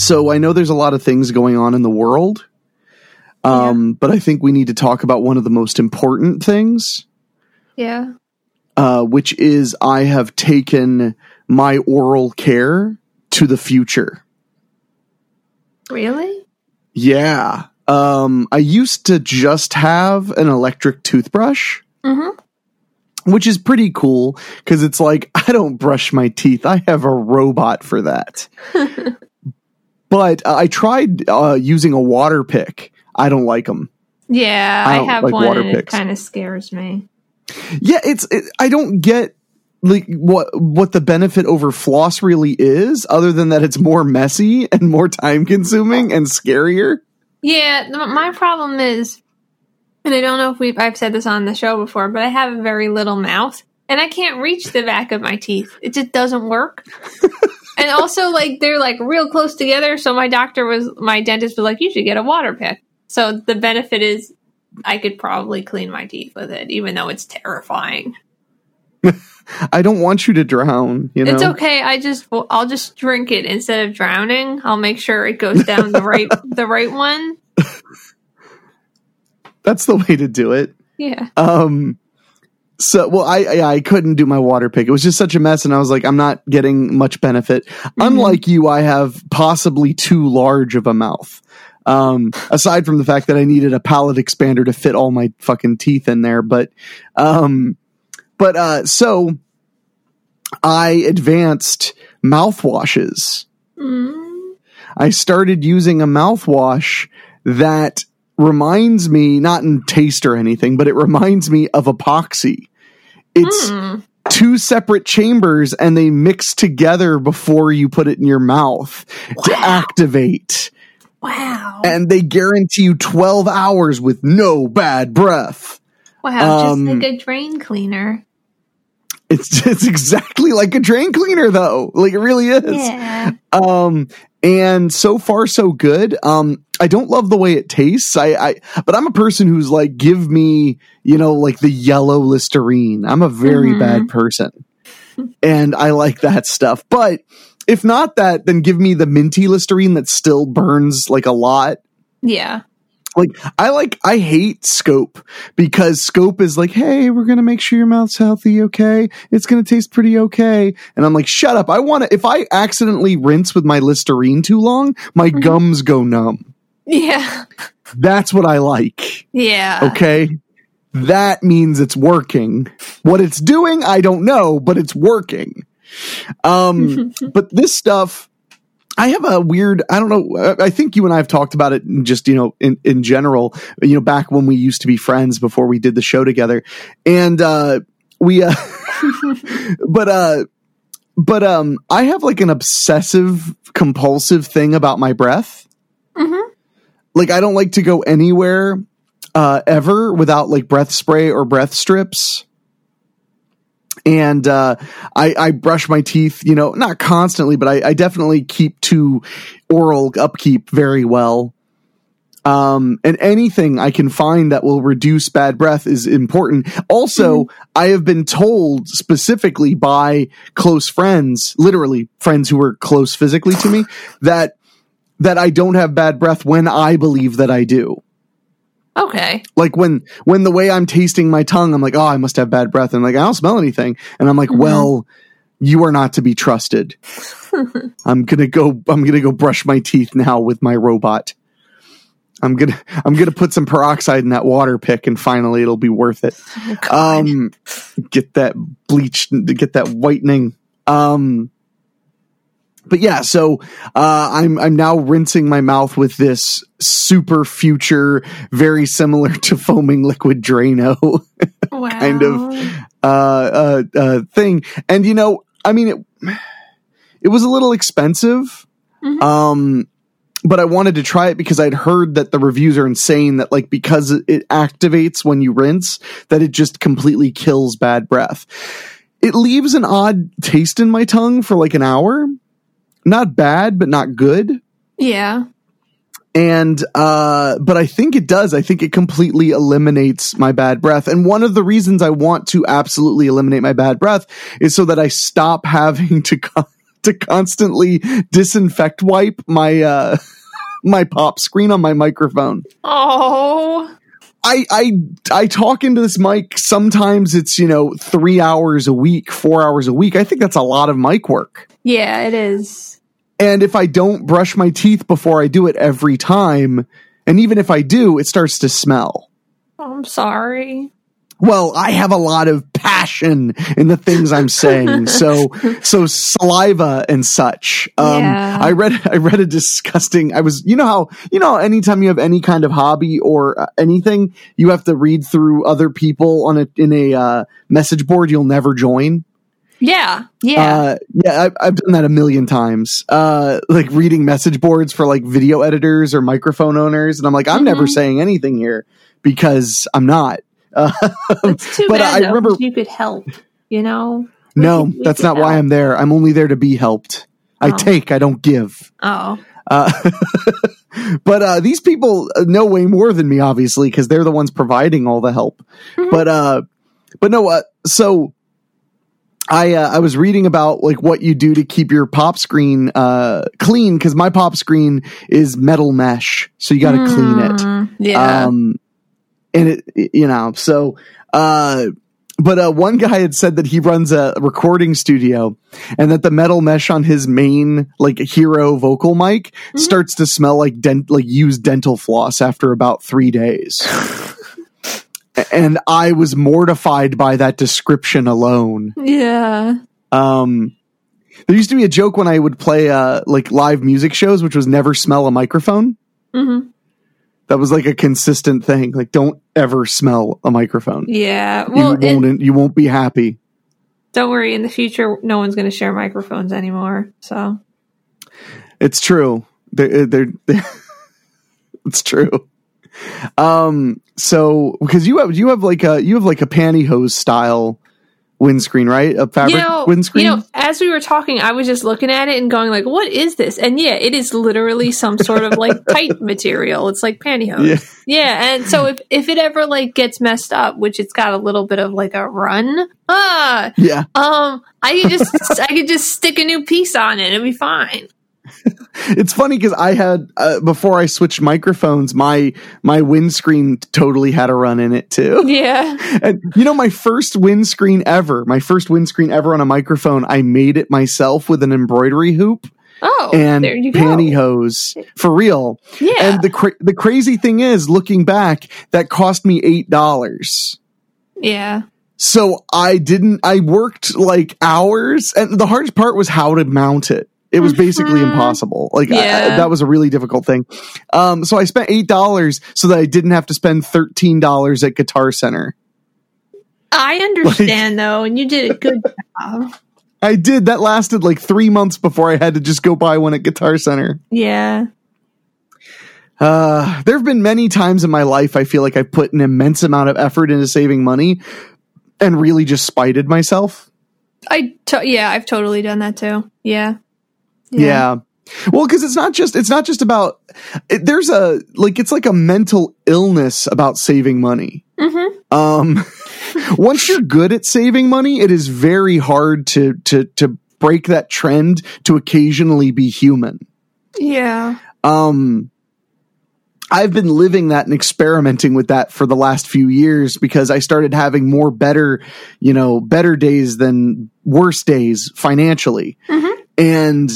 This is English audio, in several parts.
So I know there's a lot of things going on in the world, um, but I think we need to talk about one of the most important things, Yeah. uh, which is I have taken my oral care to the future. Really? Yeah. Um, I used to just have an electric toothbrush, Mm-hmm. which is pretty cool because it's like I don't brush my teeth. I have a robot for that. but uh, I tried uh, using a water pick. I don't like them. Yeah, I I, have like one and it kind of scares me. Yeah, it's it, I don't get like what what the benefit over floss really is other than that it's more messy and more time consuming and scarier. Yeah, my problem is, and I don't know if we've I've said this on the show before, but I have a very little mouth, and I can't reach the back of my teeth. It just doesn't work. and also, like they're like real close together, so my doctor was, my dentist was like, you should get a water pick. So the benefit is, I could probably clean my teeth with it, even though it's terrifying. I don't want you to drown, you know. It's okay. I just well, I'll just drink it instead of drowning. I'll make sure it goes down the right the right one. That's the way to do it. Yeah. Um so well I, I I couldn't do my water pick. It was just such a mess and I was like I'm not getting much benefit. Unlike you I have possibly too large of a mouth. Um aside from the fact that I needed a palate expander to fit all my fucking teeth in there but um but uh so I advanced mouthwashes. Mm. I started using a mouthwash that reminds me, not in taste or anything, but it reminds me of epoxy. It's Mm. two separate chambers and they mix together before you put it in your mouth to activate. Wow. And they guarantee you 12 hours with no bad breath. wow. um, just like a drain cleaner. It's it's exactly like a drain cleaner though. Like it really is. Yeah. Um, and so far so good. Um, I don't love the way it tastes. I, I, but I'm a person who's like, give me, you know, like the yellow Listerine. I'm a very Mhm. bad person, and I like that stuff. But if not that, then give me the minty Listerine that still burns like a lot. Yeah. Like I like I hate scope because scope is like, hey, we're gonna make sure your mouth's healthy, okay? It's gonna taste pretty okay. And I'm like, shut up. I wanna if I accidentally rinse with my Listerine too long, my gums go numb. Yeah. That's what I like. Yeah. Okay. That means it's working. What it's doing, I don't know, but it's working. Um, but this stuff, I have a weird, I don't know, I think you and I have talked about it in just, you know, in, in general, you know, back when we used to be friends before we did the show together. And, uh, we, uh, but, uh, but, um, I have like an obsessive compulsive thing about my breath. Mhm. Like, I don't like to go anywhere, uh, ever without like breath spray or breath strips and uh, I, I brush my teeth, you know, not constantly, but I, I definitely keep to oral upkeep very well. Um, and anything I can find that will reduce bad breath is important. Also, I have been told specifically by close friends, literally friends who are close physically to me, that that I don't have bad breath when I believe that I do Okay. like when when the way I'm tasting my tongue, I'm like, oh, I must have bad breath, and like I don't smell anything, and I'm like, well, you are not to be trusted. I'm gonna go. I'm gonna go brush my teeth now with my robot. I'm gonna I'm gonna put some peroxide in that water pick, and finally it'll be worth it. Um, get that bleach, get that whitening. Um, but yeah, so uh, I'm I'm now rinsing my mouth with this super future, very similar to foaming liquid Drano wow. kind of uh, uh, uh, thing. And you know, I mean, it it was a little expensive, Mhm. um, but I wanted to try it because I'd heard that the reviews are insane that like because it activates when you rinse that it just completely kills bad breath. It leaves an odd taste in my tongue for like an hour. Not bad, but not good. Yeah. And uh but I think it does. I think it completely eliminates my bad breath. And one of the reasons I want to absolutely eliminate my bad breath is so that I stop having to co- to constantly disinfect wipe my uh my pop screen on my microphone. Oh. I I I talk into this mic sometimes it's, you know, 3 hours a week, 4 hours a week. I think that's a lot of mic work. Yeah, it is. And if I don't brush my teeth before I do it every time, and even if I do, it starts to smell. I'm sorry. Well, I have a lot of passion in the things I'm saying. so, so saliva and such. Um, Yeah. I read, I read a disgusting, I was, you know how, you know, anytime you have any kind of hobby or uh, anything, you have to read through other people on a, in a, uh, message board you'll never join. Yeah. Yeah. Uh, yeah, I've, I've done that a million times. Uh, like reading message boards for like video editors or microphone owners. And I'm like, I'm never Mhm. saying anything here because I'm not. Uh, it's too but bad I though, remember- you could help, you know? no, could- that's could not why. I'm there. I'm only there to be helped. I Oh. take, I don't give. Oh. Uh, but uh, these people know way more than me, obviously, because they're the ones providing all the help. Mhm. But uh, but no, uh, so I uh, I was reading about like what you do to keep your pop screen uh, clean because my pop screen is metal mesh, so you got to clean it. Mm, Yeah. Um, and it, it- you know, so, uh, but uh, one guy had said that he runs a recording studio and that the metal mesh on his main like hero vocal mic Mhm. starts to smell like dent like used dental floss after about three days. and I was mortified by that description alone. yeah. Um, there used to be a joke when I would play uh like live music shows, which was never smell a microphone. hmm That was like a consistent thing. Like, don't ever smell a microphone. Yeah. you Well, won't. and you won't be happy. don't worry. In the future, no one's going to share microphones anymore. So It's true. They're, they're, it's true. Um. So because you have you have like a you have like a pantyhose style windscreen, right? A fabric you know, windscreen. you know, as we were talking, I was just looking at it and going like, "What is this?" And yeah, it is literally some sort of like tight material. It's like pantyhose. Yeah. Yeah. and so if if it ever like gets messed up, which it's got a little bit of like a run, ah, yeah. um, I could just I could just stick a new piece on it and be fine. It's funny because I had uh, before I switched microphones, my my windscreen totally had a run in it too. Yeah. And you know, my first windscreen ever, my first windscreen ever on a microphone, I made it myself with an embroidery hoop Oh, and there you go. pantyhose for real. Yeah. And the cra- the crazy thing is, looking back, that cost me eight dollars. yeah. So I didn't. I worked like hours, and the hardest part was how to mount it. It was basically Mhm. impossible. Like I- I- that was a really difficult thing. Um, so I spent eight dollars so that I didn't have to spend thirteen dollars at Guitar Center. I understand though, and you did a good job. I did. That lasted like three months before I had to just go buy one at Guitar Center. Yeah. Uh, there have been many times in my life I feel like I've put an immense amount of effort into saving money and really just spited myself. I to- yeah, I've totally done that too. Yeah. Yeah. Well, because it's not just it's not just about it, there's a like it's like a mental illness about saving money. Mm-hmm. Um, once you're good at saving money, it is very hard to to to break that trend to occasionally be human. Yeah. um I've been living that and experimenting with that for the last few years because I started having more better, you know, better days than worse days financially. Mhm. And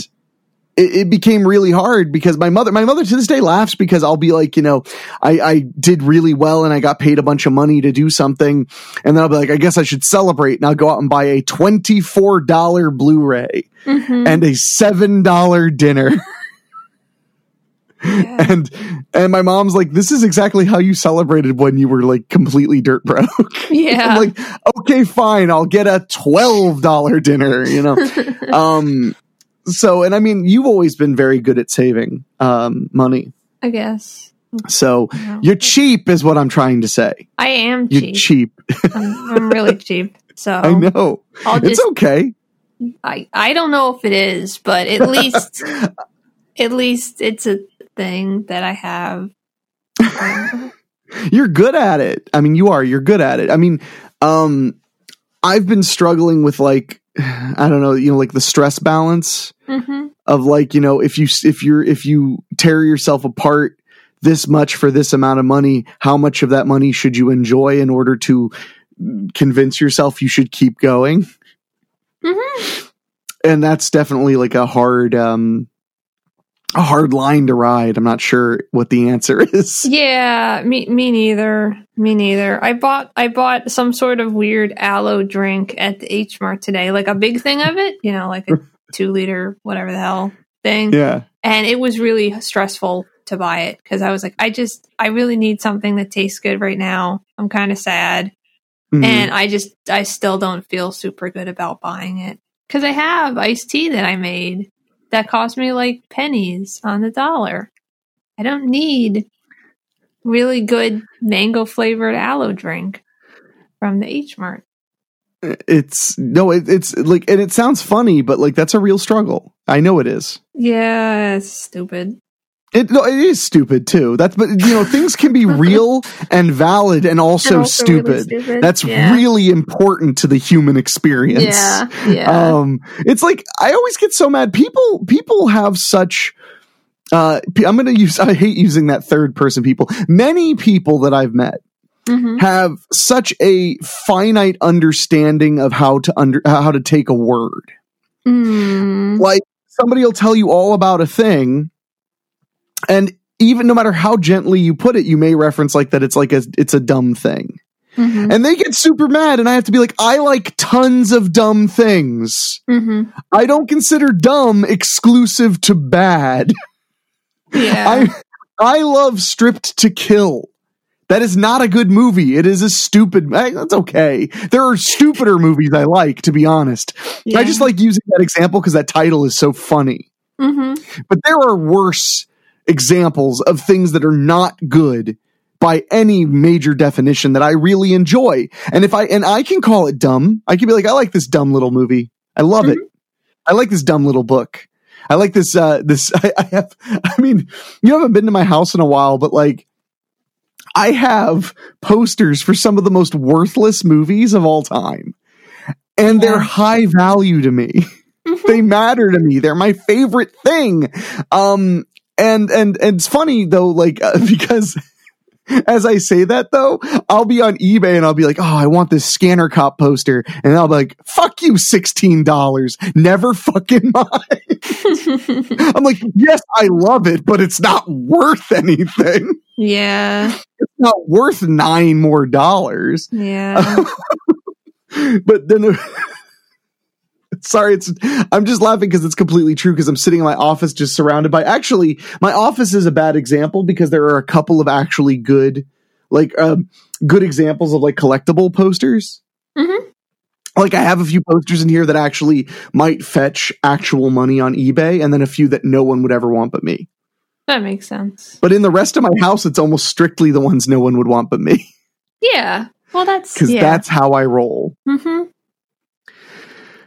it, it became really hard because my mother, my mother to this day laughs because I'll be like, you know, I, I did really well and I got paid a bunch of money to do something. And then I'll be like, I guess I should celebrate. And I'll go out and buy a $24 Blu-ray Mhm. and a $7 dinner. Yeah. and and my mom's like this is exactly how you celebrated when you were like completely dirt broke Yeah. i'm like okay fine i'll get a $12 dinner you know um so, and I mean, you've always been very good at saving um, money. I guess. So No. you're cheap, is what I'm trying to say. I am You're cheap. cheap. I'm, I'm really cheap. So I know. It's okay. I I don't know if it is, but at least at least it's a thing that I have. Um, You're good at it. I mean, you are. You're good at it. I mean, um, I've been struggling with like, I don't know, you know, like the stress balance mhm. of like, you know, if you if you're if you tear yourself apart this much for this amount of money, how much of that money should you enjoy in order to convince yourself you should keep going? Mhm. And that's definitely like a hard um a hard line to ride. I'm not sure what the answer is. Yeah, me me neither. Me neither. I bought I bought some sort of weird aloe drink at the H Mart today, like a big thing of it, you know, like a two liter whatever the hell thing. Yeah. And it was really stressful to buy it because I was like, I just I really need something that tastes good right now. I'm kind of sad. Mhm. and I just I still don't feel super good about buying it because I have iced tea that I made that cost me like pennies on the dollar. I don't need really good mango flavored aloe drink from the H Mart. it's no it, it's like and it sounds funny but like that's a real struggle i know it is Yeah, it's stupid. It no, it is stupid too that's but you know things can be real and valid and also, And also really stupid. stupid. that's Yeah. really important to the human experience Yeah, yeah. um it's like i always get so mad people people have such uh i'm gonna use i hate using that third person people many people that i've met Mhm. have such a finite understanding of how to under how to take a word Mm. like somebody will tell you all about a thing and even no matter how gently you put it you may reference like that it's like a it's a dumb thing Mhm. and they get super mad and i have to be like i like tons of dumb things Mhm. i don't consider dumb exclusive to bad Yeah. i i love stripped to kill that is not a good movie. It is a stupid. That's okay. There are stupider movies I like, to be honest. yeah. I just like using that example because that title is so funny. Mhm. But there are worse examples of things that are not good by any major definition that I really enjoy. And if I and I can call it dumb, I can be like, I like this dumb little movie. I love it. I like this dumb little book. I like this uh this I, I have I mean, you haven't been to my house in a while, but like I have posters for some of the most worthless movies of all time. And they're high value to me they matter to me. They're my favorite thing. Um, and and and it's funny though, like uh, because as I say that though, I'll be on eBay and I'll be like, oh, I want this Scanner Cop poster, and I'll be like, fuck you, sixteen dollars, never fucking mind. I'm like, yes, I love it, but it's not worth anything. yeah. It's not worth nine more dollars. Yeah. but then sorry it's i'm just laughing because it's completely true because i'm sitting in my office just surrounded by actually my office is a bad example because there are a couple of actually good like um good examples of like collectible posters Mhm. like i have a few posters in here that actually might fetch actual money on ebay and then a few that no one would ever want but me that makes sense. but in the rest of my house it's almost strictly the ones no one would want but me Yeah. Well, that's because yeah. that's how i roll hmm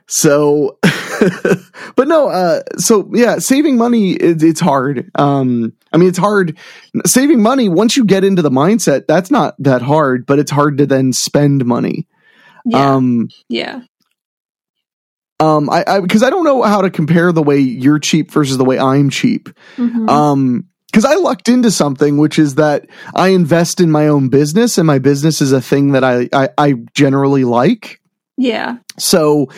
So, but no, uh, so yeah, saving money, it, it's hard. Um, I mean, it's hard saving money. Once you get into the mindset, that's not that hard, but it's hard to then spend money. Yeah. Um, yeah. um, I, I, cause I don't know how to compare the way you're cheap versus the way I'm cheap. Mhm. Um, cause I lucked into something, which is that I invest in my own business and my business is a thing that I, I, I generally like. Yeah. So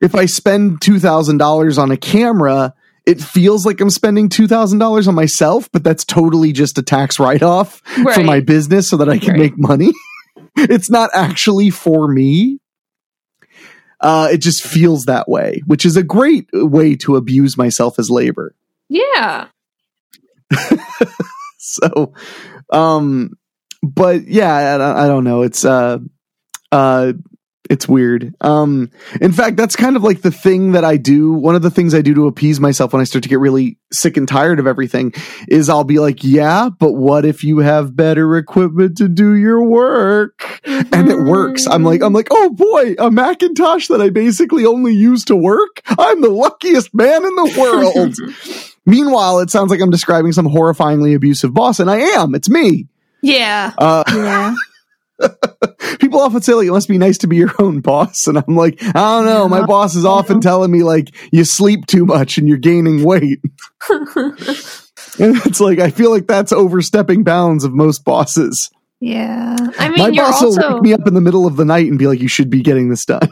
if I spend $2,000 on a camera, it feels like I'm spending $2,000 on myself, but that's totally just a tax write off for my business so that I can Right. make money. it's not actually for me. Uh, it just feels that way, which is a great way to abuse myself as labor. Yeah. So, um, but yeah, I, I don't know. It's, uh, uh, it's weird. Um, in fact, that's kind of like the thing that I do. One of the things I do to appease myself when I start to get really sick and tired of everything is I'll be like, yeah, but what if you have better equipment to do your work? And it works. I'm like, I'm like, oh boy, a Macintosh that I basically only use to work. I'm the luckiest man in the world. Meanwhile, it sounds like I'm describing some horrifyingly abusive boss, and I am. It's me. Yeah. Uh, yeah. people often say like it must be nice to be your own boss. And i'm like i don't know. My boss is often telling me like you sleep too much and you're gaining weight. And it's like i feel like that's overstepping bounds of most bosses. Yeah. I mean, my you're boss also will wake me up in the middle of the night and be like you should be getting this done.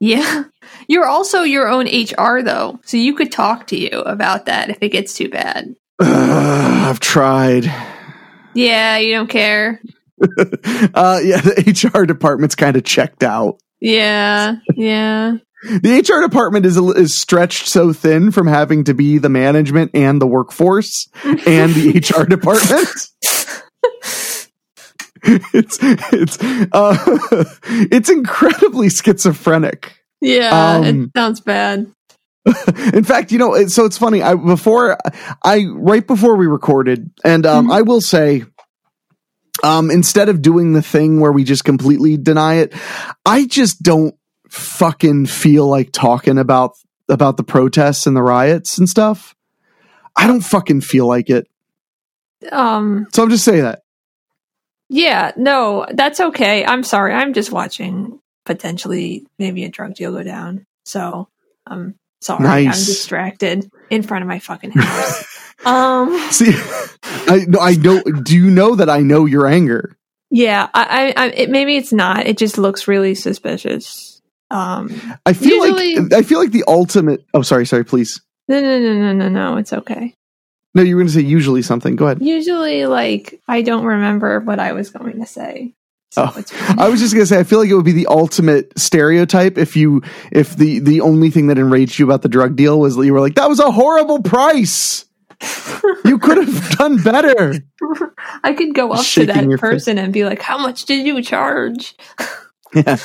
Yeah. You're also your own HR though, so you could talk to you about that if it gets too bad. Ugh, i've tried. Yeah, you don't care. uh yeah the hr department's kind of checked out Yeah, yeah. the hr department is is stretched so thin from having to be the management and the workforce and the hr department it's it's uh it's incredibly schizophrenic Yeah, Um, it sounds bad. in fact you know it- so it's funny i before i right before we recorded and um Mhm. i will say um instead of doing the thing where we just completely deny it i just don't fucking feel like talking about about the protests and the riots and stuff i don't fucking feel like it Um, so i'm just saying that yeah, no, that's okay. I'm sorry. I'm just watching potentially maybe a drug deal go down. So, I'm sorry. I'm distracted in front of my fucking house. um, see i no i know do you know that i know your anger yeah, I, I, I it, maybe it's not. It just looks really suspicious. Um, i feel Usually- like i feel like the ultimate oh sorry sorry please no, no, no, no, no, no. It's okay. no you were gonna say usually something go ahead Usually, like, I don't remember what I was going to say. So Oh. I was just gonna say, I feel like it would be the ultimate stereotype if you, if the the only thing that enraged you about the drug deal was that you were like, that was a horrible price. You could have done better. I could go up to that your fist. person and be like, "How much did you charge?" Yeah.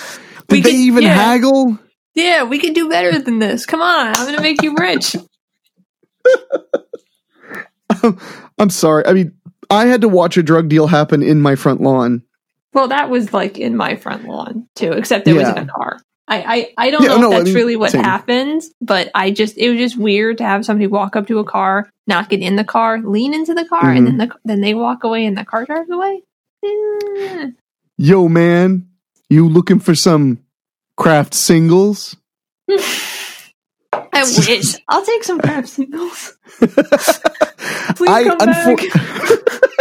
We Did they could- even yeah. haggle? Yeah, we can do better than this. Come on, I'm gonna make you rich. I'm sorry. I mean, I had to watch a drug deal happen in my front lawn. Well, that was like in my front lawn too, except it was in Yeah. a car. I, I, I don't Yeah, know no, if I that's mean, really what same. happens, but I just it was just weird to have somebody walk up to a car, not get in the car, lean into the car, and Mm-hmm. then the, then they walk away and the car drives away. Yo, man, you looking for some Kraft Singles? I wish. I'll take some Kraft Singles. Please I come unfor- back.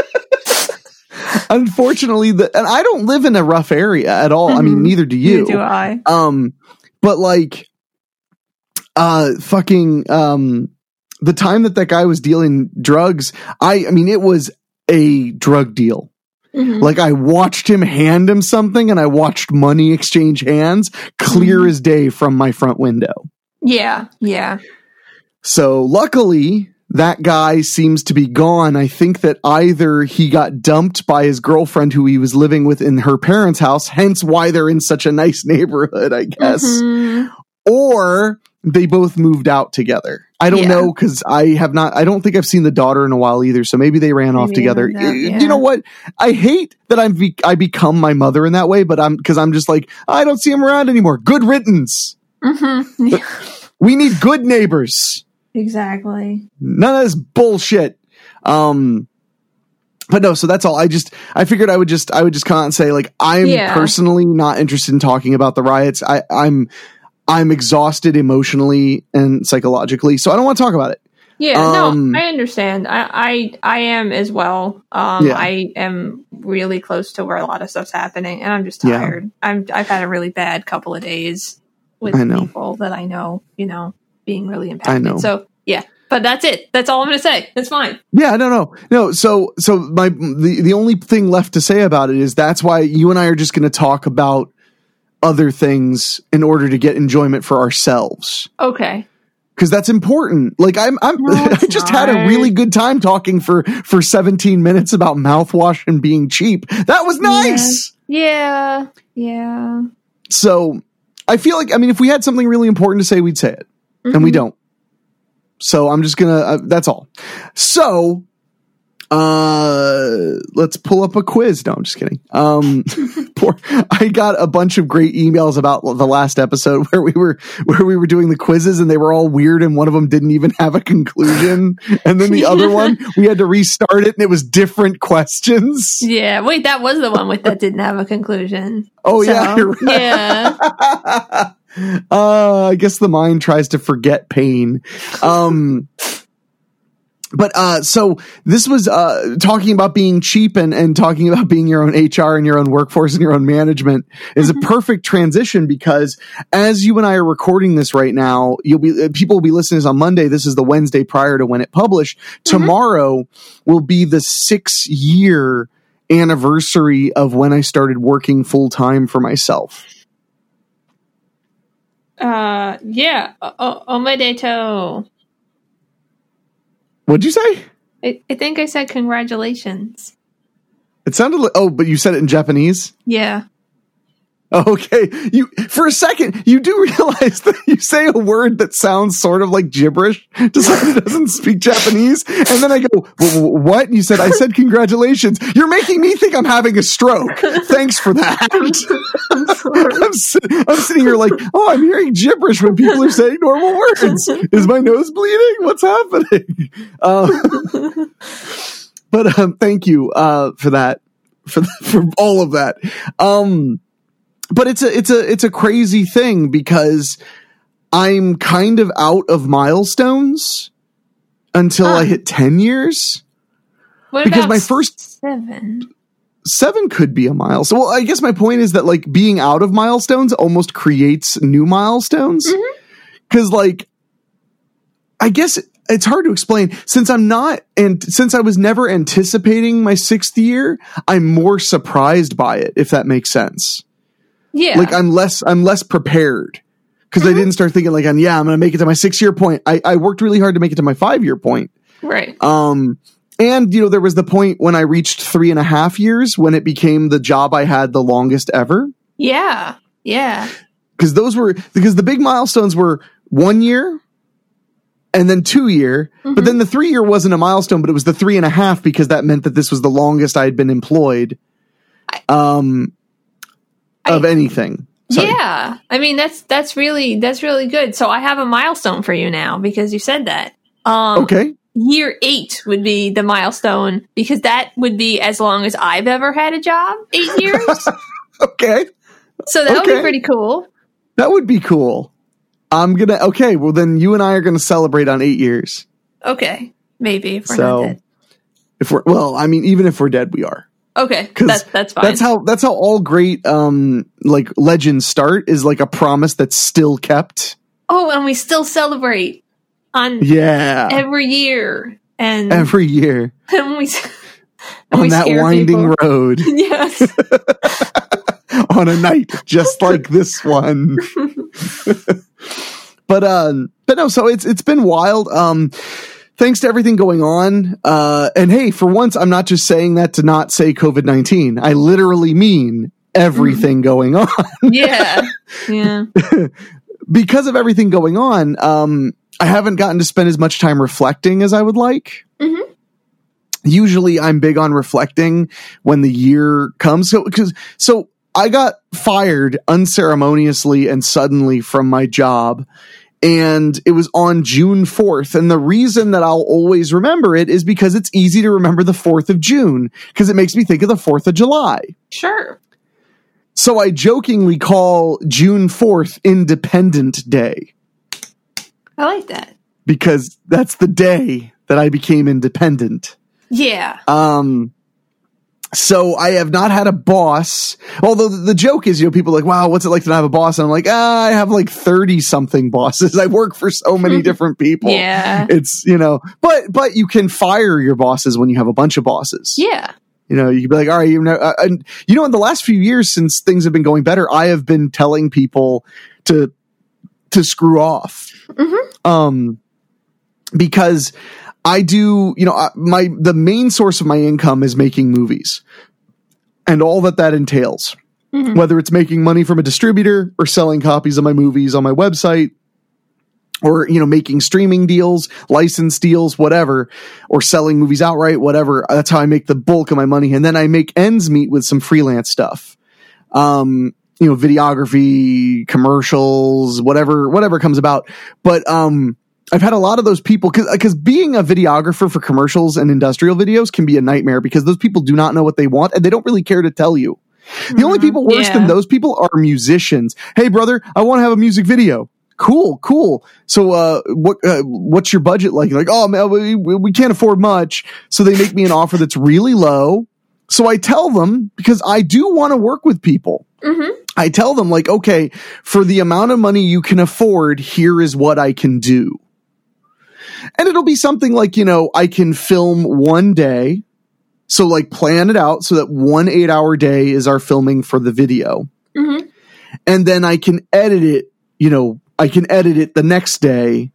unfortunately, the and I don't live in a rough area at all. I mean, Mhm. neither do you. Neither do I. Um, but like, uh, fucking, um, the time that that guy was dealing drugs, I, I mean, it was a drug deal. Mhm. Like I watched him hand him something and I watched money exchange hands clear Mhm. as day from my front window. Yeah, yeah. So luckily, that guy seems to be gone. I think that either he got dumped by his girlfriend who he was living with in her parents' house, hence why they're in such a nice neighborhood, I guess, Mhm. or they both moved out together. I don't Yeah. know because I have not, I don't think I've seen the daughter in a while either. So maybe they ran off Maybe they together. Y- yeah. You know what? I hate that I'm, be- I become my mother in that way, but I'm, cause I'm just like, I don't see him around anymore. Good riddance. Mhm. We need good neighbors. Exactly. none of this bullshit. Um, but no, so that's all. I just I figured I would just I would just come out and say like I am Yeah. personally not interested in talking about the riots. I I'm I'm exhausted emotionally and psychologically, so I don't want to talk about it. Yeah, Um, no, I understand. I, I I am as well. Um, Yeah. I am really close to where a lot of stuff's happening, and I'm just tired. Yeah. I'm I've had a really bad couple of days with people that I know. You know, being really impacted. I know. So yeah, but that's it. That's all I'm going to say. That's fine. Yeah, no, no, no. So, so my the the only thing left to say about it is that's why you and I are just going to talk about other things in order to get enjoyment for ourselves. Okay. because that's important. Like I'm, I'm, No, I just had a really good time talking for for 17 minutes about mouthwash and being cheap. That was nice. Yeah. Yeah. so I feel like I mean if we had something really important to say, we'd say it, and we don't. So I'm just gonna. Uh, that's all. So uh let's pull up a quiz no i'm just kidding um poor i got a bunch of great emails about the last episode where we were where we were doing the quizzes and they were all weird and one of them didn't even have a conclusion and then the other one we had to restart it and it was different questions Yeah. Wait, that was the one with that didn't have a conclusion. oh So, yeah you're right. Yeah. Uh, I guess the mind tries to forget pain. Um, but uh, so this was uh, talking about being cheap and, and talking about being your own HR and your own workforce and your own management is a perfect transition because as you and I are recording this right now, you'll be uh, people will be listening to this on Monday. This is the Wednesday prior to when it published. Tomorrow will be the six year anniversary of when I started working full time for myself. Uh, yeah. O- o- omedeto. What'd you say? I, I think I said congratulations. It sounded like oh, but you said it in Japanese. Yeah. Okay, you for a second you do realize that you say a word that sounds sort of like gibberish to someone who doesn't speak Japanese, and then I go, "Wh- wh- "What?" And you said, "I said congratulations." You're making me think I'm having a stroke. Thanks for that. I'm sorry. I'm, I'm sitting here like, oh, I'm hearing gibberish when people are saying normal words. Is my nose bleeding? What's happening? Uh, but um, thank you uh, for that, for for all of that. Um, but it's a it's a it's a crazy thing because I'm kind of out of milestones until I hit ten years. What Because about my first- seven? seven could be a milestone. Well, I guess my point is that like being out of milestones almost creates new milestones. Mm-hmm. Cause like, I guess it's hard to explain since I'm not, and since I was never anticipating my sixth year, I'm more surprised by it, if that makes sense. Yeah. Like I'm less, I'm less prepared. because I didn't start thinking like, I'm, yeah, I'm going to make it to my six year point. I, I worked really hard to make it to my five year point. right. Um, and you know, there was the point when I reached three and a half years when it became the job I had the longest ever. Yeah. Yeah. Because those were because the big milestones were one year and then two year. But then the three year wasn't a milestone, but it was the three and a half because that meant that this was the longest I had been employed. Um, of I- anything. Sorry. Yeah. I mean that's that's really that's really good. So I have a milestone for you now because you said that. Um Okay. year 8 would be the milestone because that would be as long as I've ever had a job, 8 years. Okay. so that would be pretty cool. That would be cool. I'm gonna. Okay. Well, then you and I are gonna celebrate on eight years. Okay. Maybe if we're So, not dead. If we're well, I mean, even if we're dead, we are. Okay. That's that's fine. That's how that's how all great um like legends start is like a promise that's still kept. oh, and we still celebrate on Yeah. every year. And, Every year and we and on we that winding people. road yes. on a night just like this one. but um but no, so it's it's been wild. Um thanks to everything going on. Uh and hey, for once I'm not just saying that to not say COVID-19. I literally mean everything going on. Yeah. Yeah. because of everything going on, um, I haven't gotten to spend as much time reflecting as I would like. Mhm. Usually, I'm big on reflecting when the year comes. So, because so I got fired unceremoniously and suddenly from my job. And it was on June 4th. And the reason that I'll always remember it is because it's easy to remember the 4th of June because it makes me think of the 4th of July. Sure. So I jokingly call June 4th Independent Day I like that. because that's the day that I became independent. Yeah. Um, so I have not had a boss. Although the, joke is, you know, people are like, wow, what's it like to not have a boss? And I'm like, ah, I have like 30 something bosses. I work for so many different people. Yeah. It's, you know, but, but you can fire your bosses when you have a bunch of bosses. Yeah. You know, you can be like, all right, you know, uh, and you know, in the last few years since things have been going better, I have been telling people to to screw off, Mhm. um, because I do, you know, my the main source of my income is making movies, and all that that entails. whether it's making money from a distributor or selling copies of my movies on my website or you know making streaming deals license deals whatever or selling movies outright whatever that's how i make the bulk of my money. And then i make ends meet with some freelance stuff. Um you know videography commercials whatever whatever comes about. But um I've had a lot of those people because being a videographer for commercials and industrial videos can be a nightmare because those people do not know what they want and they don't really care to tell you. The only people worse Yeah. than those people are musicians. Hey, brother, I want to have a music video. Cool, cool. So, uh, what, uh, what's your budget like? Like, oh man, we, we we can't afford much. So they make me an offer that's really low. So I tell them because I do want to work with people. I tell them like, okay, for the amount of money you can afford, here is what I can do. And it'll be something like, you know, I can film one day. So like plan it out so that one eight hour day is our filming for the video. Mhm. And then I can edit it, you know, I can edit it the next day.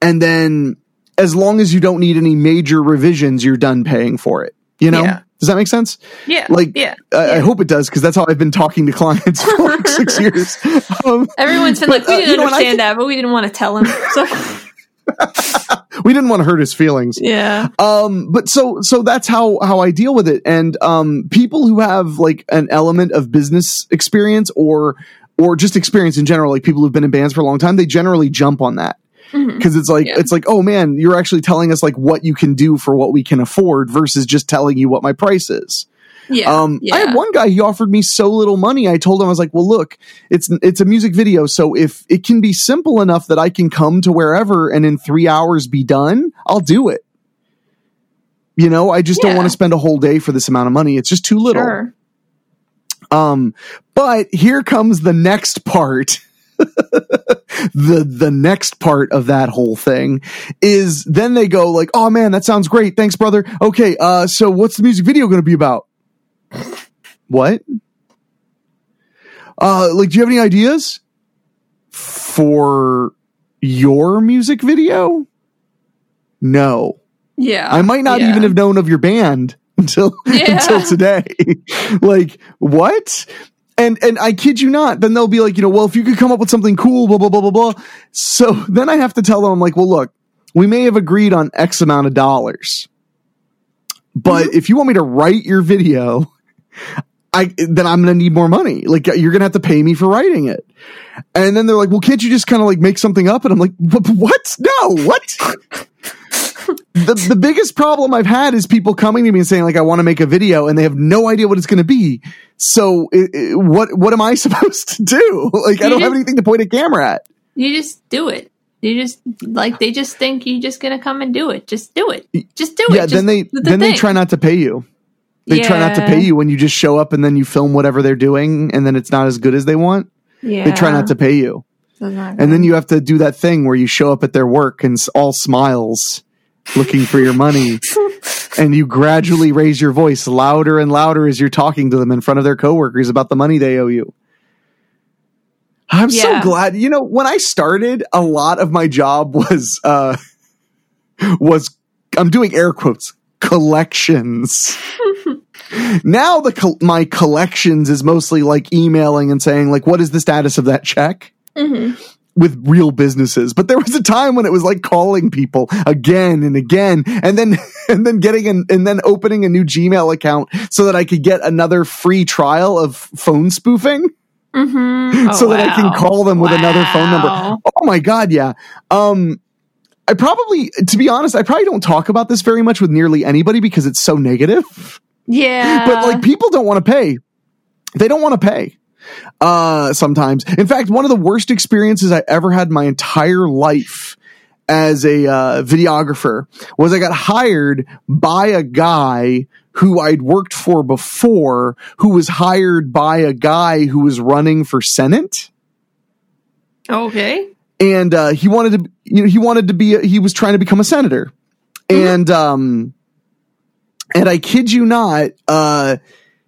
And then as long as you don't need any major revisions, you're done paying for it. You know? Yeah. Does that make sense? Yeah. Like, yeah. I, I hope it does because that's how I've been talking to clients for like six years. Um, Everyone's been like, we uh, didn't know, understand think- that, but we didn't want to tell him. So, we didn't want to hurt his feelings. yeah. Um, but so so that's how how I deal with it. And um, people who have like an element of business experience or or just experience in general, like people who've been in bands for a long time, they generally jump on that Mhm. because it's like Yeah. it's like oh man, you're actually telling us like what you can do for what we can afford versus just telling you what my price is. Yeah. Um, yeah. I had one guy. He offered me so little money. I told him I was like, "Well, look, it's it's a music video, so if it can be simple enough that I can come to wherever and in three hours be done, I'll do it." You know, I just don't want to spend a whole day for this amount of money. It's just too little. Sure. Um, but here comes the next part. the the next part of that whole thing is then they go like, "Oh man, that sounds great. Thanks, brother. Okay, uh so what's the music video going to be about?" What? Uh like do you have any ideas for your music video? No. Yeah. I might not yeah. even have known of your band until Yeah. until today. like what? And and I kid you not. Then they'll be like, you know, well, if you could come up with something cool, blah blah blah blah blah. So then I have to tell them, I'm like, well, look, we may have agreed on X amount of dollars, but Mm-hmm. if you want me to write your video, I then I'm gonna need more money. Like you're gonna have to pay me for writing it. And then they're like, well, can't you just kind of like make something up? And I'm like, "Wh- what? No, what? the the biggest problem I've had is people coming to me and saying like I want to make a video and they have no idea what it's going to be. So i i what what am I supposed to do? Like I don't have anything to point a camera at. You just do it. You just like they just think you're just gonna come and do it. Just do it. Just do it. Yeah, Just then they the then they try not to pay you. They try not to pay you when you just show up and then you film whatever they're doing and then it's not as good as they want. Yeah. They try not to pay you. And then you have to do that thing where you show up at their work and all smiles looking for your money and you gradually raise your voice louder and louder as you're talking to them in front of their coworkers about the money they owe you. I'm so glad. You know, when I started, a lot of my job was uh was I'm doing air quotes collections. now the col- my collections is mostly like emailing and saying like what is the status of that check? Mhm. with real businesses. But there was a time when it was like calling people again and again and then and then getting an, and then opening a new Gmail account so that I could get another free trial of phone spoofing Mhm. Oh, so that I can call them with another phone number. Oh my god, yeah. Um I probably to be honest, I probably don't talk about this very much with nearly anybody because it's so negative. Yeah. but like people don't want to pay. They don't want to pay. Uh, sometimes. In fact, one of the worst experiences I ever had in my entire life as a uh, videographer was I got hired by a guy who I'd worked for before, who was hired by a guy who was running for Senate okay. and uh, he wanted to you know he wanted to be a, he was trying to become a senator and um and i kid you not uh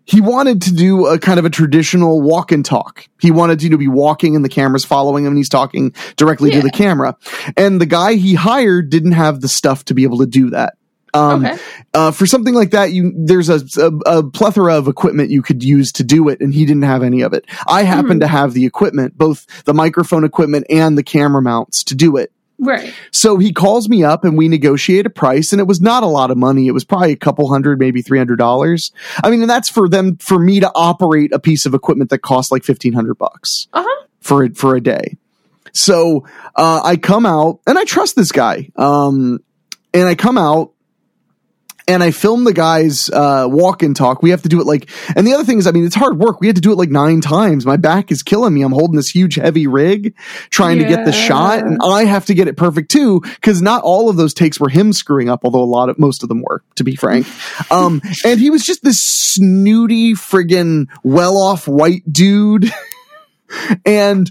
he wanted to do a kind of a traditional walk and talk. He wanted you to be walking and the camera's following him and he's talking directly to the camera. And the guy he hired didn't have the stuff to be able to do that. Um, Okay. uh, for something like that, you there's a, a, a plethora of equipment you could use to do it, and he didn't have any of it. I happen Mhm. to have the equipment, both the microphone equipment and the camera mounts to do it. Right. So he calls me up and we negotiate a price, and it was not a lot of money. It was probably a couple hundred, maybe three hundred dollars. I mean, and that's for them for me to operate a piece of equipment that costs like fifteen hundred bucks Uh huh. for it for a day. So uh, I come out and I trust this guy. Um, and I come out and I filmed the guy's uh, walk and talk. We have to do it like, and the other thing is, I mean, it's hard work. We had to do it like nine times. My back is killing me. I'm holding this huge heavy rig trying to get the shot, and I have to get it perfect too because not all of those takes were him screwing up, although a lot of most of them were, to be frank. Um, and he was just this snooty, friggin' well off white dude. and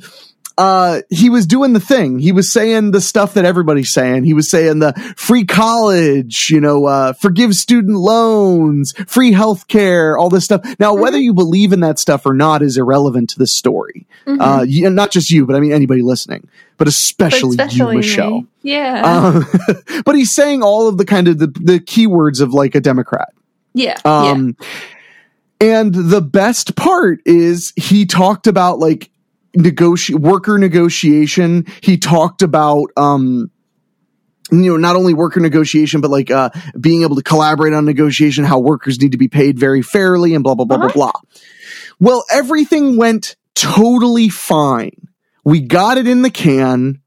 uh, he was doing the thing. He was saying the stuff that everybody's saying. He was saying the free college, you know, uh, forgive student loans, free health care, all this stuff. Now, whether you believe in that stuff or not is irrelevant to the story. Mhm. Uh, you, not just you, but I mean anybody listening, but But especially, especially you, me. Michelle. Yeah. Um, but he's saying all of the kind of the, the keywords of like a Democrat. yeah. yeah. Um, and the best part is he talked about like negoti worker negotiation. He talked about, um, you know, not only worker negotiation, but like, uh, being able to collaborate on negotiation, how workers need to be paid very fairly and blah, blah, blah, Uh-huh. blah, blah. Well, everything went totally fine. We got it in the can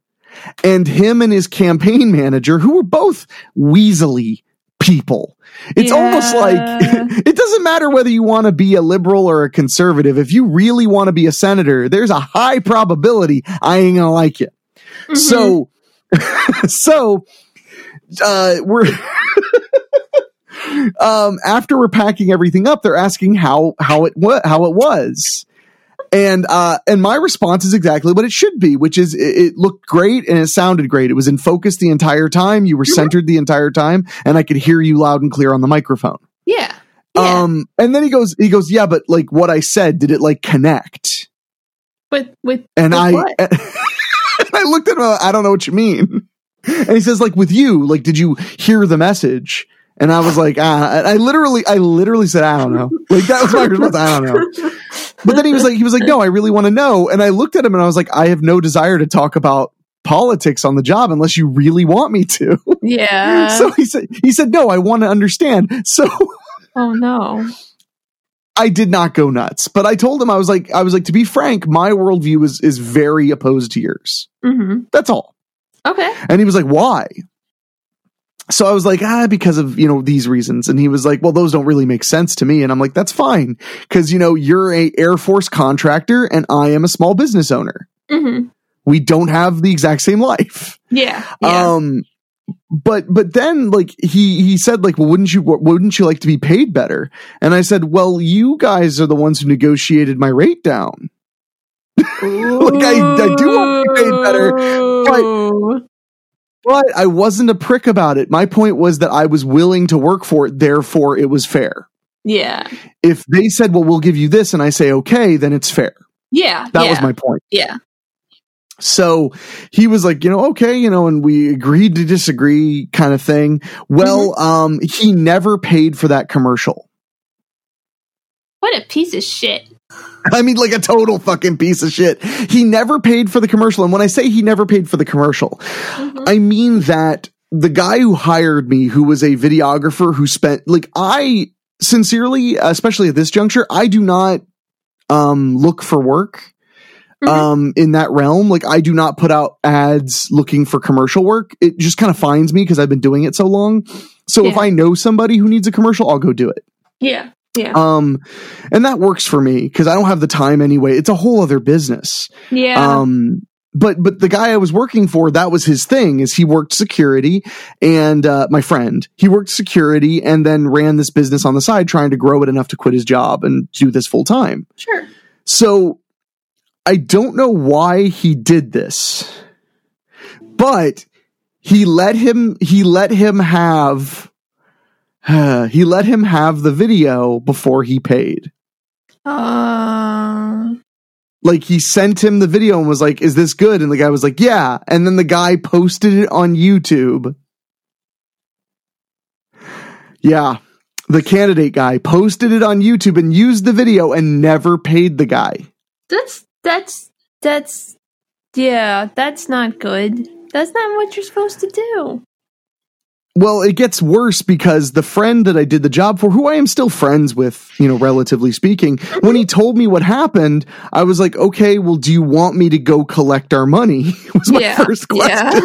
and him and his campaign manager, who were both weaselly people. It's almost like it doesn't matter whether you want to be a liberal or a conservative. If you really want to be a senator, there's a high probability I ain't gonna like you. Mhm. So, so, uh, we're, um, after we're packing everything up, they're asking how, how it, what, how it was. And, uh, and my response is exactly what it should be, which is it, it looked great and it sounded great. It was in focus the entire time. You were Mhm. centered the entire time and I could hear you loud and clear on the microphone. yeah. Yeah. Um, and then he goes, he goes, yeah, but like what I said, did it like connect? with with And with I, what? and I looked at him, I don't know what you mean. And he says, like with you, like, did you hear the message? And I was like, ah, I literally, I literally said, I don't know. Like that was my response. I don't know. But then he was like, he was like, no, I really want to know. And I looked at him and I was like, I have no desire to talk about politics on the job unless you really want me to. yeah. so he said, he said, no, I want to understand. So oh no. I did not go nuts, but I told him I was like, I was like, to be frank, my worldview is is very opposed to yours. hmm That's all. Okay. And he was like, why? So I was like, ah, because of you know these reasons. And he was like, well, those don't really make sense to me. And I'm like, that's fine, because you know you're a Air Force contractor and I am a small business owner. hmm We don't have the exact same life. Yeah. Yeah. Um, but but then like he he said like well wouldn't you wouldn't you like to be paid better and i said well you guys are the ones who negotiated my rate down like, I- I do want to be paid better, Ooh. But i wasn't a prick about it my point was that i was willing to work for it therefore it was fair yeah. if they said well we'll give you this and i say okay then it's fair Yeah. that yeah. was my point Yeah. So he was like, you know, okay, you know, and we agreed to disagree kind of thing. Well, Mm-hmm. um, he never paid for that commercial. What a piece of shit. I mean, like a total fucking piece of shit. He never paid for the commercial. And when I say he never paid for the commercial, Mhm. I mean that the guy who hired me, who was a videographer who spent, like, I sincerely, especially at this juncture, I do not, um, look for work. Mhm. Um, in that realm, like I do not put out ads looking for commercial work. It just kind of finds me because I've been doing it so long. So if I know somebody who needs a commercial, I'll go do it. Yeah. Yeah. Um, and that works for me because I don't have the time anyway. It's a whole other business. yeah. Um, but but the guy I was working for, that was his thing. Is he worked security, and uh, my friend, he worked security, and then ran this business on the side, trying to grow it enough to quit his job and do this full time. sure. So I don't know why he did this, but he let him he let him have he let him have the video before he paid. Uh, Like he sent him the video and was like, "Is this good?" And the guy was like, "Yeah." And then the guy posted it on YouTube. Yeah. The candidate guy posted it on YouTube and used the video and never paid the guy. That's that's that's yeah, that's not good. That's not what you're supposed to do. Well, it gets worse because the friend that I did the job for, who I am still friends with, you know, relatively speaking, when he told me what happened, I was like, okay, well, do you want me to go collect our money? was my Yeah, first question. yeah.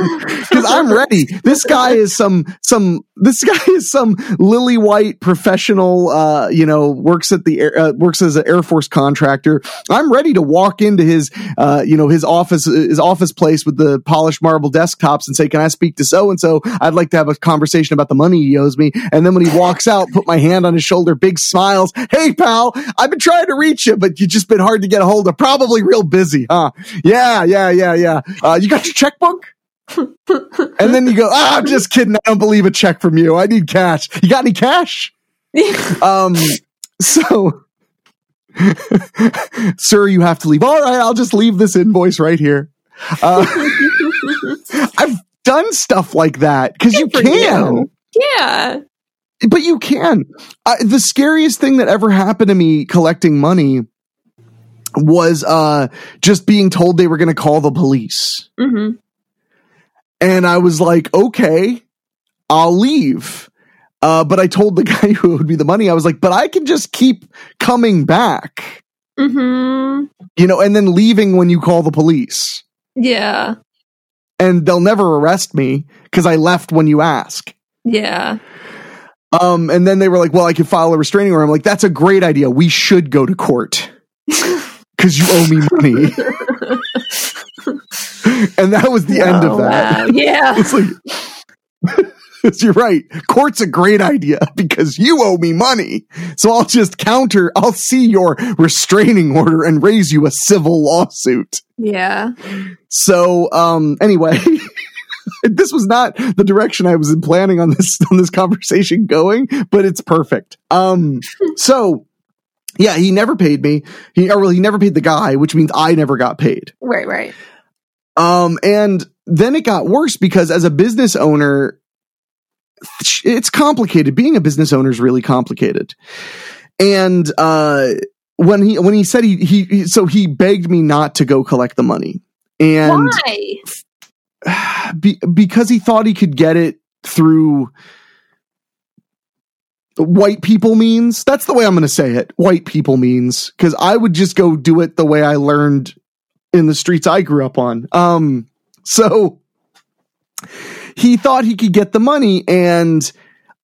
Because I'm ready. This guy is some, some, this guy is some lily white professional, uh, you know, works at the, air, uh, works as an Air Force contractor. I'm ready to walk into his, uh, you know, his office, his office place with the polished marble desktops and say, can I speak to so and so? I'd like to have a conversation about the money he owes me. And then when he walks out, put my hand on his shoulder, big smiles. Hey, pal, I've been trying to reach you, but you've just been hard to get a hold of. Probably real busy, huh? Yeah, yeah, yeah, yeah. Uh, you got your checkbook? and then you go, ah, I'm just kidding. I don't believe a check from you. I need cash. You got any cash? Um, so, sir, you have to leave. All right, I'll just leave this invoice right here. Uh, done stuff like that because you can, you. yeah. but you can. Uh, the scariest thing that ever happened to me collecting money was uh, just being told they were going to call the police. hmm And I was like, okay, I'll leave. Uh, but I told the guy who owed me the money, I was like, but I can just keep coming back, hmm you know, and then leaving when you call the police. Yeah. And they'll never arrest me because I left when you ask. Yeah. Um, and then they were like, well, I could file a restraining order. I'm like, that's a great idea. We should go to court because you owe me money. and that was the end Oh, of that. wow. Yeah. It's like, you're right. Court's a great idea because you owe me money. So I'll just counter, I'll see your restraining order and raise you a civil lawsuit. Yeah. So, um, anyway, this was not the direction I was planning on this, on this conversation going, but it's perfect. Um, so yeah, he never paid me. He, or well, he never paid the guy, which means I never got paid. Right, right. Um, and then it got worse because as a business owner, it's complicated. Being a business owner is really complicated. And uh, when he when he said he, he he so he begged me not to go collect the money, and Why? be, because he thought he could get it through white people means. That's the way I'm going to say it. White people means because I would just go do it the way I learned in the streets I grew up on. Um, so he thought he could get the money and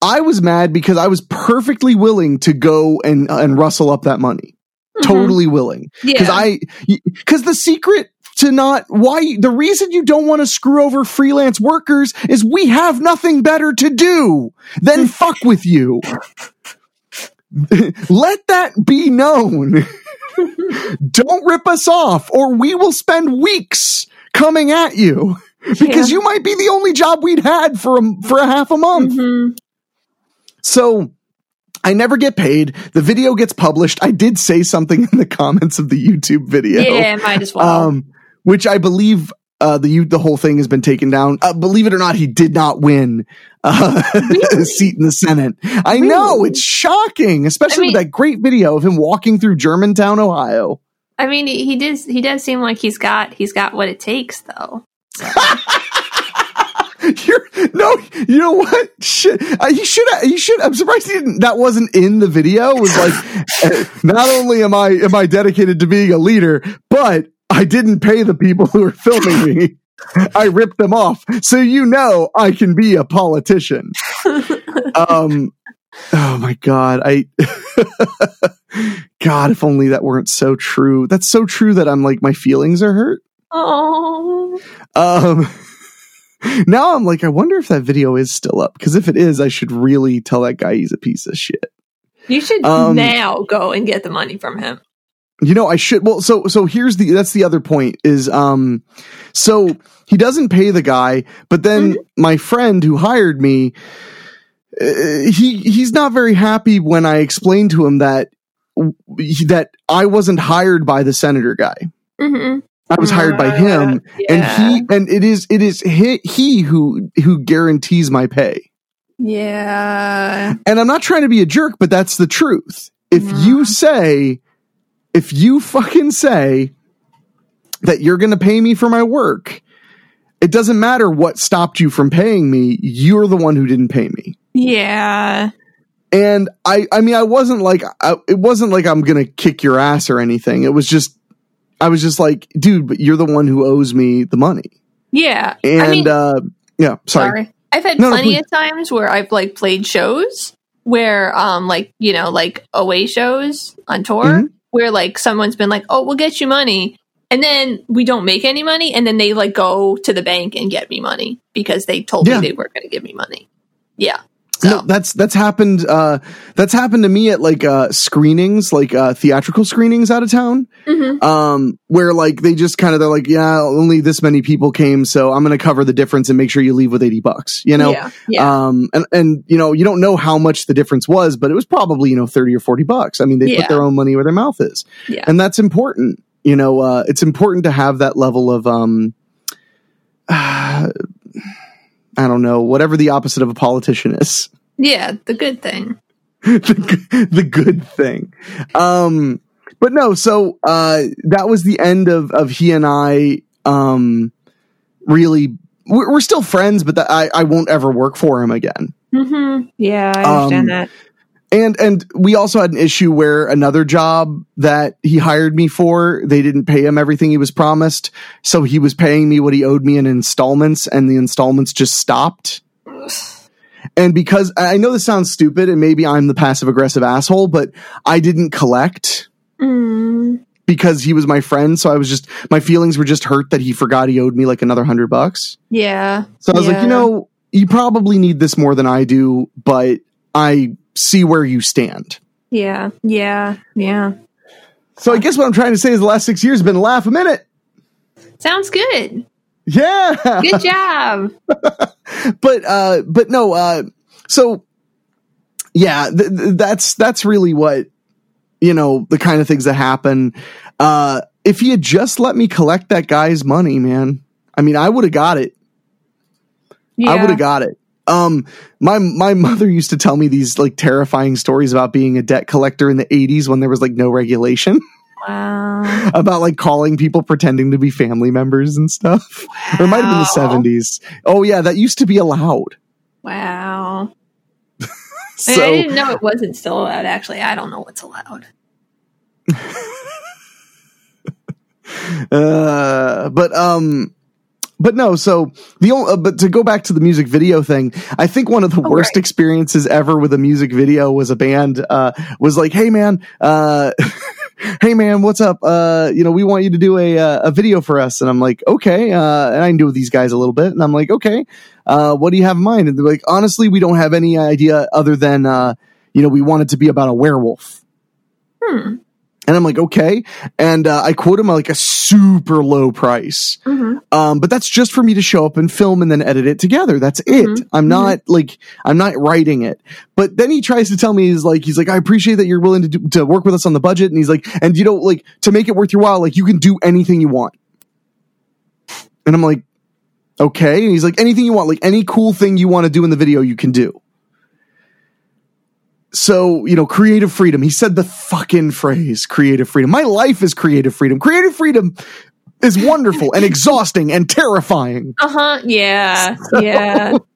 I was mad because I was perfectly willing to go and uh, and rustle up that money. Mm-hmm. Totally willing because Yeah. I because the secret to not why the reason you don't want to screw over freelance workers is we have nothing better to do than fuck with you. Let that be known. don't rip us off or we will spend weeks coming at you because Yeah. you might be the only job we'd had for a, for a half a month. Mhm. So I never get paid. The video gets published. I did say something in the comments of the YouTube video. Yeah, might as well. Um, which I believe uh, the the whole thing has been taken down. Uh, believe it or not, he did not win uh, a seat in the Senate. I know it's shocking, especially I mean- with that great video of him walking through Germantown, Ohio. I mean, he he does he does seem like he's got he's got what it takes though. You're no, you know what? Shit, uh, he should. He should. I'm surprised didn't. That wasn't in the video. It was like, uh, not only am I am I dedicated to being a leader, but I didn't pay the people who are filming me. I ripped them off, so you know I can be a politician. Um. Oh my god, I. God, if only that weren't so true. That's so true that I'm like my feelings are hurt. Oh, Um, now I'm like, I wonder if that video is still up. Because if it is, I should really tell that guy he's a piece of shit. you should Um, now go and get the money from him. You know, I should. Well, so so here's the that's the other point is um, so he doesn't pay the guy, but then my friend who hired me, uh, he he's not very happy when I explained to him that that I wasn't hired by the senator guy. hmm I was hired by him. and he and it is it is he, he who who guarantees my pay Yeah. And I'm not trying to be a jerk, but that's the truth. If Mhm. you say, if you fucking say that you're going to pay me for my work, it doesn't matter what stopped you from paying me. You're the one who didn't pay me. Yeah. And I, I mean, I wasn't like, I, it wasn't like I'm going to kick your ass or anything. It was just, I was just like, dude, but you're the one who owes me the money. Yeah. And, I mean, uh, yeah, sorry. sorry. I've had No, no, plenty please. of times where I've like played shows where um like, you know, like away shows on tour Mhm. where like someone's been like, "Oh, we'll get you money." And then we don't make any money and then they like go to the bank and get me money because they told Yeah. me they weren't going to give me money. Yeah. So, No, that's that's happened. Uh, that's happened to me at like uh, screenings, like uh, theatrical screenings out of town, Mhm. um, where like they just kind of they're like, yeah, only this many people came, so I'm going to cover the difference and make sure you leave with eighty bucks. You know, yeah. Yeah. um, and and you know you don't know how much the difference was, but it was probably you know thirty or forty bucks. I mean, they Yeah. put their own money where their mouth is, yeah. and that's important. You know, uh, it's important to have that level of um, I don't know, whatever the opposite of a politician is. yeah, the good thing. the, the good thing. Um, but no, so uh, that was the end of of he and I. Um, really, we're, we're still friends, but that I I won't ever work for him again. Mhm. Yeah, I understand Um, that. And and we also had an issue where another job that he hired me for, they didn't pay him everything he was promised, so he was paying me what he owed me in installments, and the installments just stopped. And because I know this sounds stupid, and maybe I'm the passive aggressive asshole, but I didn't collect Mm, because he was my friend. So I was just my feelings were just hurt that he forgot he owed me like another hundred bucks. yeah. So I was like, you know, you probably need this more than I do, but I see where you stand. Yeah. Yeah. Yeah. So I guess what I'm trying to say is the last six years have been a laugh a minute. Sounds good. Yeah. Good job. but uh but no uh so yeah th- th- that's that's really what you know the kind of things that happen uh if he had just let me collect that guy's money man i mean i would have got it Yeah. i would have got it um my my mother used to tell me these like terrifying stories about being a debt collector in the 80s when there was like no regulation Wow. about like calling people pretending to be family members and stuff or it might have been the 70s oh yeah that used to be allowed Wow. I, so I didn't know it wasn't still allowed. Actually, I don't know what's allowed. uh, but um but no so the only uh, but to go back to the music video thing i think one of the Oh, worst right. experiences ever with a music video was a band uh was like hey man uh hey man what's up? Uh you know we want you to do a uh, a video for us. And i'm like okay uh and i knew these guys a little bit. And i'm like okay uh what do you have in mind? And they're like honestly we don't have any idea other than uh you know we want it to be about a werewolf. Hmm. And I'm like, okay. And uh, I quote him like a super low price. Mhm. Um, but that's just for me to show up and film and then edit it together. That's it. Mhm. I'm not like, I'm not writing it. But then he tries to tell me, he's like, he's like, I appreciate that you're willing to do, to work with us on the budget. And he's like, and you know, like to make it worth your while, like you can do anything you want. And I'm like, okay. And he's like, anything you want, like any cool thing you want to do in the video, you can do. So, you know, creative freedom. He said the fucking phrase creative freedom. My life is creative freedom. Creative freedom is wonderful and exhausting and terrifying. Uh huh. Yeah. Yeah.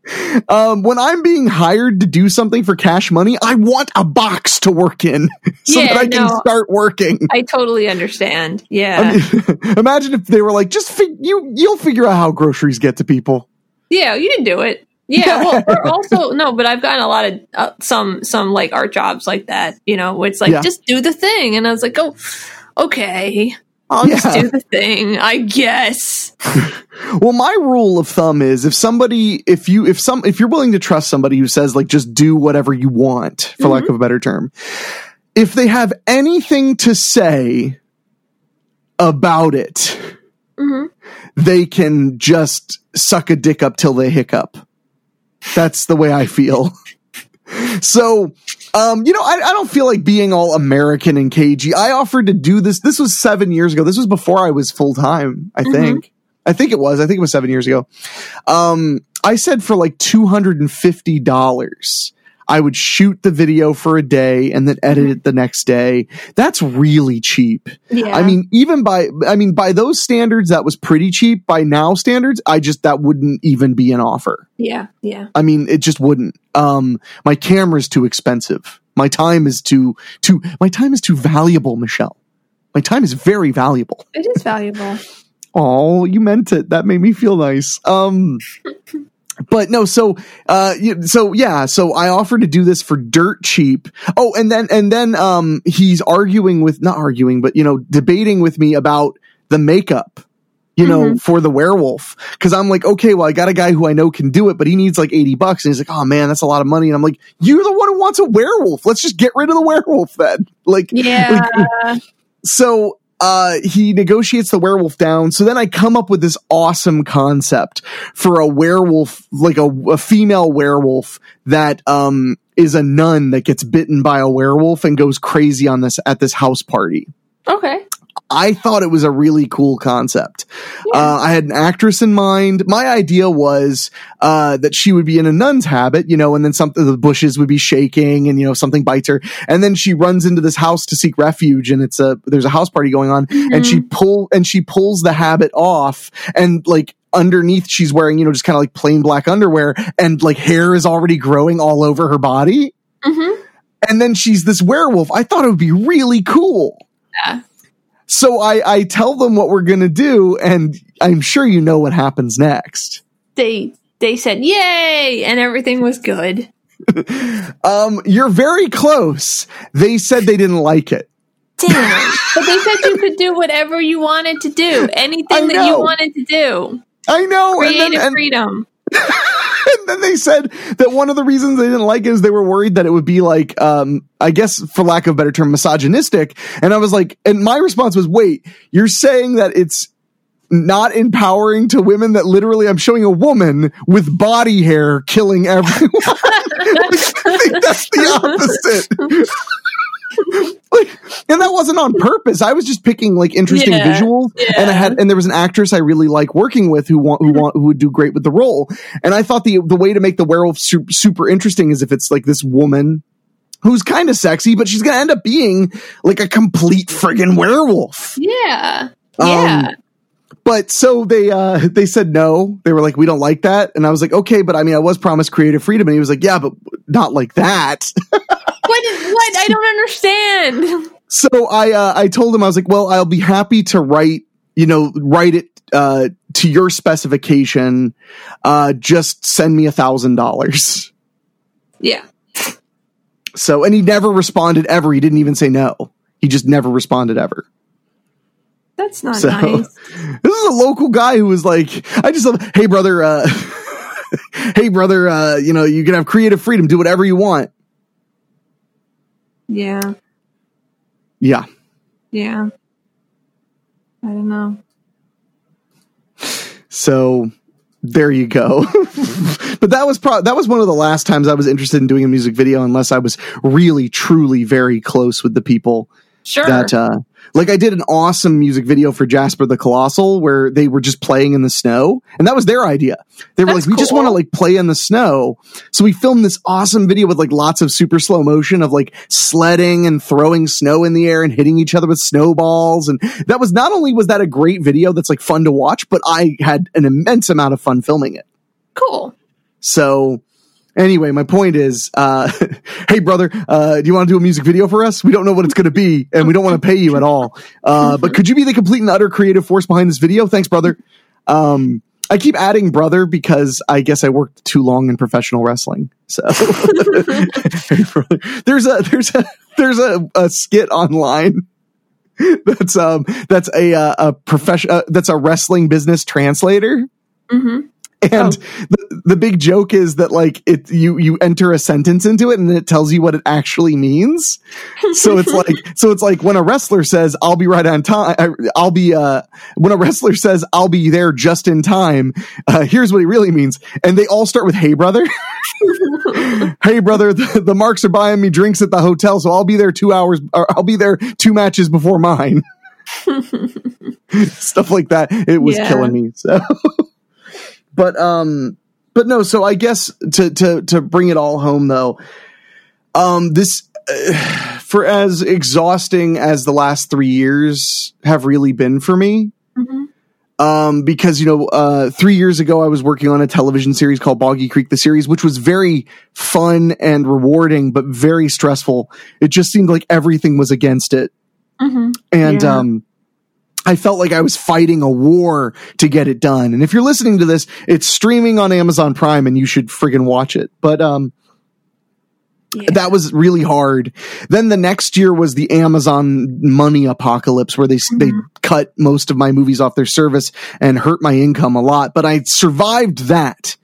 Um, when I'm being hired to do something for cash money, I want a box to work in so Yeah, that I can no. start working. I totally understand. Yeah. I mean, imagine if they were like, just fig- you, you'll figure out how groceries get to people. yeah. You can do it. Yeah. Well, or also no, but I've gotten a lot of uh, some some like art jobs like that. You know, where it's like Yeah. just do the thing, and I was like, oh, okay. I'll Yeah. just do the thing, I guess. Well, my rule of thumb is if somebody, if you, if some, if you're willing to trust somebody who says like just do whatever you want, for lack of a better term, if they have anything to say about it, hmm they can just suck a dick up till they hiccup. That's the way I feel. so, um, you know, I, I don't feel like being all American and cagey. I offered to do this. This was seven years ago. This was before I was full time, I Mhm. think. I think it was. I think it was seven years ago. Um, I said for like two hundred and fifty dollars, I would shoot the video for a day and then edit it the next day. That's really cheap. Yeah. I mean, even by I mean by those standards, that was pretty cheap. By now standards, I just that wouldn't even be an offer. yeah, yeah. I mean, it just wouldn't. Um, my camera's too expensive. My time is too too. My time is too valuable, Michelle. My time is very valuable. It is valuable. Oh, you meant it. That made me feel nice. Um, but no, so uh, so yeah, so I offered to do this for dirt cheap. Oh, and then and then um, he's arguing with not arguing, but you know, debating with me about the makeup. You know, for the werewolf. Cause I'm like, okay, well, I got a guy who I know can do it, but he needs like 80 bucks. And he's like, oh man, that's a lot of money. And I'm like, you're the one who wants a werewolf. Let's just get rid of the werewolf then. Like, Yeah. so uh, he negotiates the werewolf down. So then I come up with this awesome concept for a werewolf, like a, a female werewolf that um, is a nun that gets bitten by a werewolf and goes crazy on this at this house party. okay. I thought it was a really cool concept. Yeah. Uh, I had an actress in mind. My idea was uh, that she would be in a nun's habit, you know, and then something the bushes would be shaking, and you know something bites her, and then she runs into this house to seek refuge, and it's a there's a house party going on, and she pull and she pulls the habit off, and like underneath she's wearing you know just kind of like plain black underwear, and like hair is already growing all over her body, hmm and then she's this werewolf. I thought it would be really cool. Yeah. So I, I tell them what we're gonna do, and I'm sure you know what happens next. They they said yay, and everything was good. Um, you're very close. They said they didn't like it. Damn. but they said you could do whatever you wanted to do, anything that you wanted to do. I know. And Creative then, and, freedom. and then they said that one of the reasons they didn't like it is they were worried that it would be like, um, I guess for lack of a better term, misogynistic. And I was like, and my response was, wait, you're saying that it's not empowering to women that literally I'm showing a woman with body hair killing everyone. I think that's the opposite. like, and that wasn't on purpose. I was just picking like interesting Yeah, visuals, and I had and there was an actress I really like working with who want who want who would do great with the role. And I thought the the way to make the werewolf su- super interesting is if it's like this woman who's kind of sexy, but she's gonna end up being like a complete friggin' werewolf. Yeah. Um, Yeah. But so they uh they said no. They were like, we don't like that. And I was like, okay, but I mean I was promised creative freedom. And he was like, yeah, but not like that. what is what? I don't understand. so I uh I told him I was like, well, I'll be happy to write, you know, write it uh to your specification. Uh just send me a thousand dollars. Yeah. So and he never responded ever. He didn't even say no. He just never responded ever. That's not So nice. this is a local guy who was like, I just love, hey brother, uh, hey brother, uh, you know, you can have creative freedom, do whatever you want. Yeah. Yeah. Yeah. I don't know. So there you go. but that was pro- that was one of the last times I was interested in doing a music video, unless I was really, truly very close with the people Sure. that uh like I did an awesome music video for Jasper the Colossal where they were just playing in the snow and that was their idea. They were That's like we just want to like play in the snow. So we filmed this awesome video with like lots of super slow motion of like sledding and throwing snow in the air and hitting each other with snowballs and that was not only was that a great video that's like fun to watch but I had an immense amount of fun filming it. cool. So anyway, my point is, uh, hey brother, uh, do you want to do a music video for us? We don't know what it's going to be and we don't want to pay you at all. Uh, but could you be the complete and utter creative force behind this video? Thanks, brother. Um, I keep adding brother because I guess I worked too long in professional wrestling. So there's a, there's a, there's a, a skit online that's, um, that's a, uh, a profession, uh, that's a wrestling business translator. hmm And the, the big joke is that like it you you enter a sentence into it and it tells you what it actually means. So it's like so it's like when a wrestler says I'll be right on time I'll be uh when a wrestler says I'll be there just in time, uh here's what he really means. And they all start with hey brother. hey brother, the, the marks are buying me drinks at the hotel so I'll be there 2 hours or I'll be there 2 matches before mine. stuff like that. It was Yeah. killing me. So, but um, but no. So I guess to to to bring it all home though, um, this uh, for as exhausting as the last three years have really been for me. Mhm. Um, because you know, uh, three years ago I was working on a television series called Boggy Creek, the series, which was very fun and rewarding, but very stressful. It just seemed like everything was against it Mhm. and Yeah. um I felt like I was fighting a war to get it done. And if you're listening to this, it's streaming on Amazon Prime and you should friggin' watch it. But um Yeah. that was really hard. Then the next year was the Amazon money apocalypse where they they Mhm. cut most of my movies off their service and hurt my income a lot, but I survived that.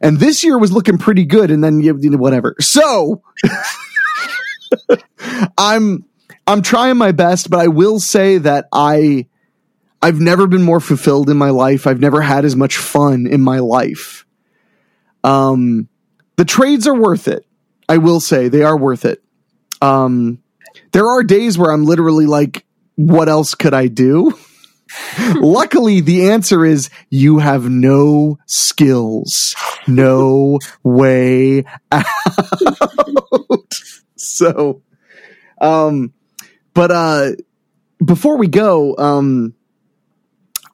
And this year was looking pretty good and then you you know, whatever. So I'm I'm trying my best, but I will say that I I've never been more fulfilled in my life. I've never had as much fun in my life. Um the trades are worth it. I will say they are worth it. Um there are days where I'm literally like what else could I do? Luckily, the answer is you have no skills, no way out. so, um, but uh, before we go, um,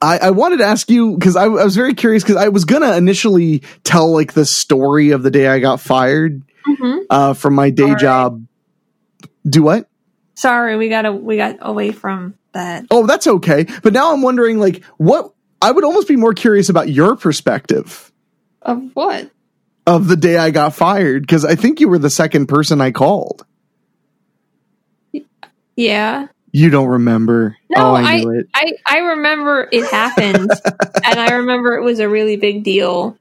I, I wanted to ask you because I, I was very curious because I was gonna initially tell like the story of the day I got fired Mhm. uh, from my day job. Do what? Sorry, we got we got away from that. Oh, that's okay. But now I'm wondering, like, what I would almost be more curious about your perspective Of what? of the day I got fired because I think you were the second person I called. Yeah. You don't remember? No, oh, I I, knew it. I, I remember it happened, and I remember it was a really big deal.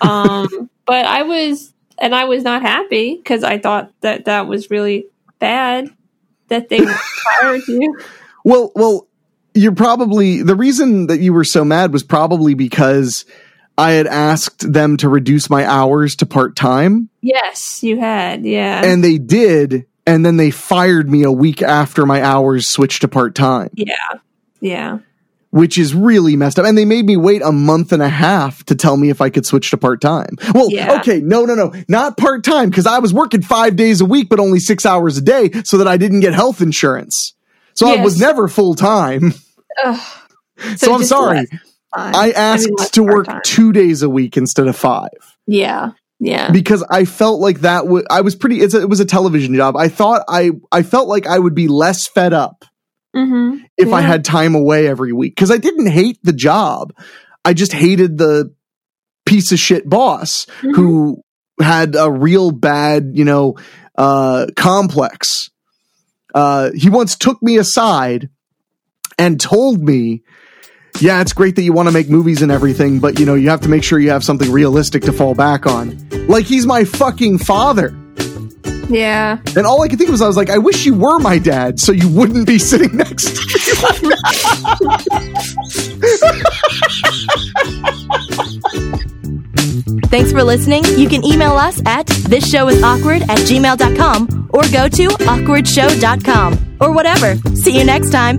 Um, but I was, and I was not happy because I thought that that was really bad that they fired you. Well, well, you're probably the reason that you were so mad was probably because I had asked them to reduce my hours to part time, Yes, you had. Yeah. and they did. And then they fired me a week after my hours switched to part time. yeah. Yeah. which is really messed up. And they made me wait a month and a half to tell me if I could switch to part time. Well, Yeah. okay, no, no, no, not part time because I was working five days a week, but only six hours a day, so that I didn't get health insurance. So I was never full time. Ugh. So, I'm sorry. less time. I mean, asked to work part-time. two days a week instead of five Yeah. Yeah. because I felt like that would. I was pretty. It's a, it was a television job. I thought I. I felt like I would be less fed up Mm-hmm. if I had time away every week because I didn't hate the job. I just hated the piece of shit boss Mhm. who had a real bad, you know, uh, complex. Uh, he once took me aside and told me, yeah, it's great that you want to make movies and everything, but you know, you have to make sure you have something realistic to fall back on. Like he's my fucking father. Yeah. And all I could think was, I was like, I wish you were my dad so you wouldn't be sitting next to me. Thanks for listening. You can email us at thisshowis awkward at gmail.com or go to awkwardshow.com or whatever. See you next time.